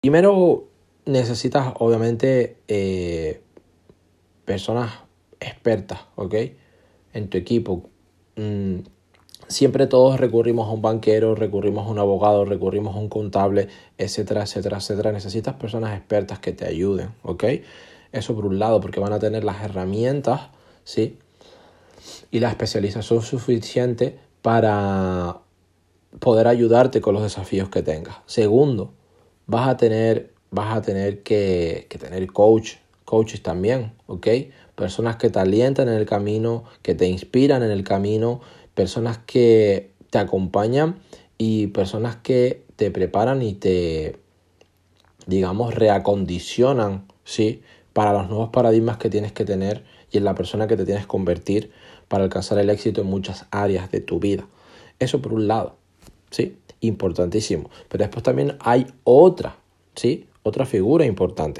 Primero necesitas obviamente eh, personas expertas, ¿ok? En tu equipo. Mm, siempre todos recurrimos a un banquero, recurrimos a un abogado, recurrimos a un contable, etcétera, etcétera, etcétera. Necesitas personas expertas que te ayuden, ¿ok? Eso por un lado, porque van a tener las herramientas, ¿sí? Y la especialización suficiente para poder ayudarte con los desafíos que tengas. Segundo, vas a tener, vas a tener que, que tener coach, coaches también, ¿ok? Personas que te alientan en el camino, que te inspiran en el camino, personas que te acompañan y personas que te preparan y te, digamos, reacondicionan, ¿sí? Para los nuevos paradigmas que tienes que tener y en la persona que te tienes que convertir para alcanzar el éxito en muchas áreas de tu vida. Eso por un lado, ¿sí? Importantísimo. Pero después también hay otra, ¿sí? Otra figura importante,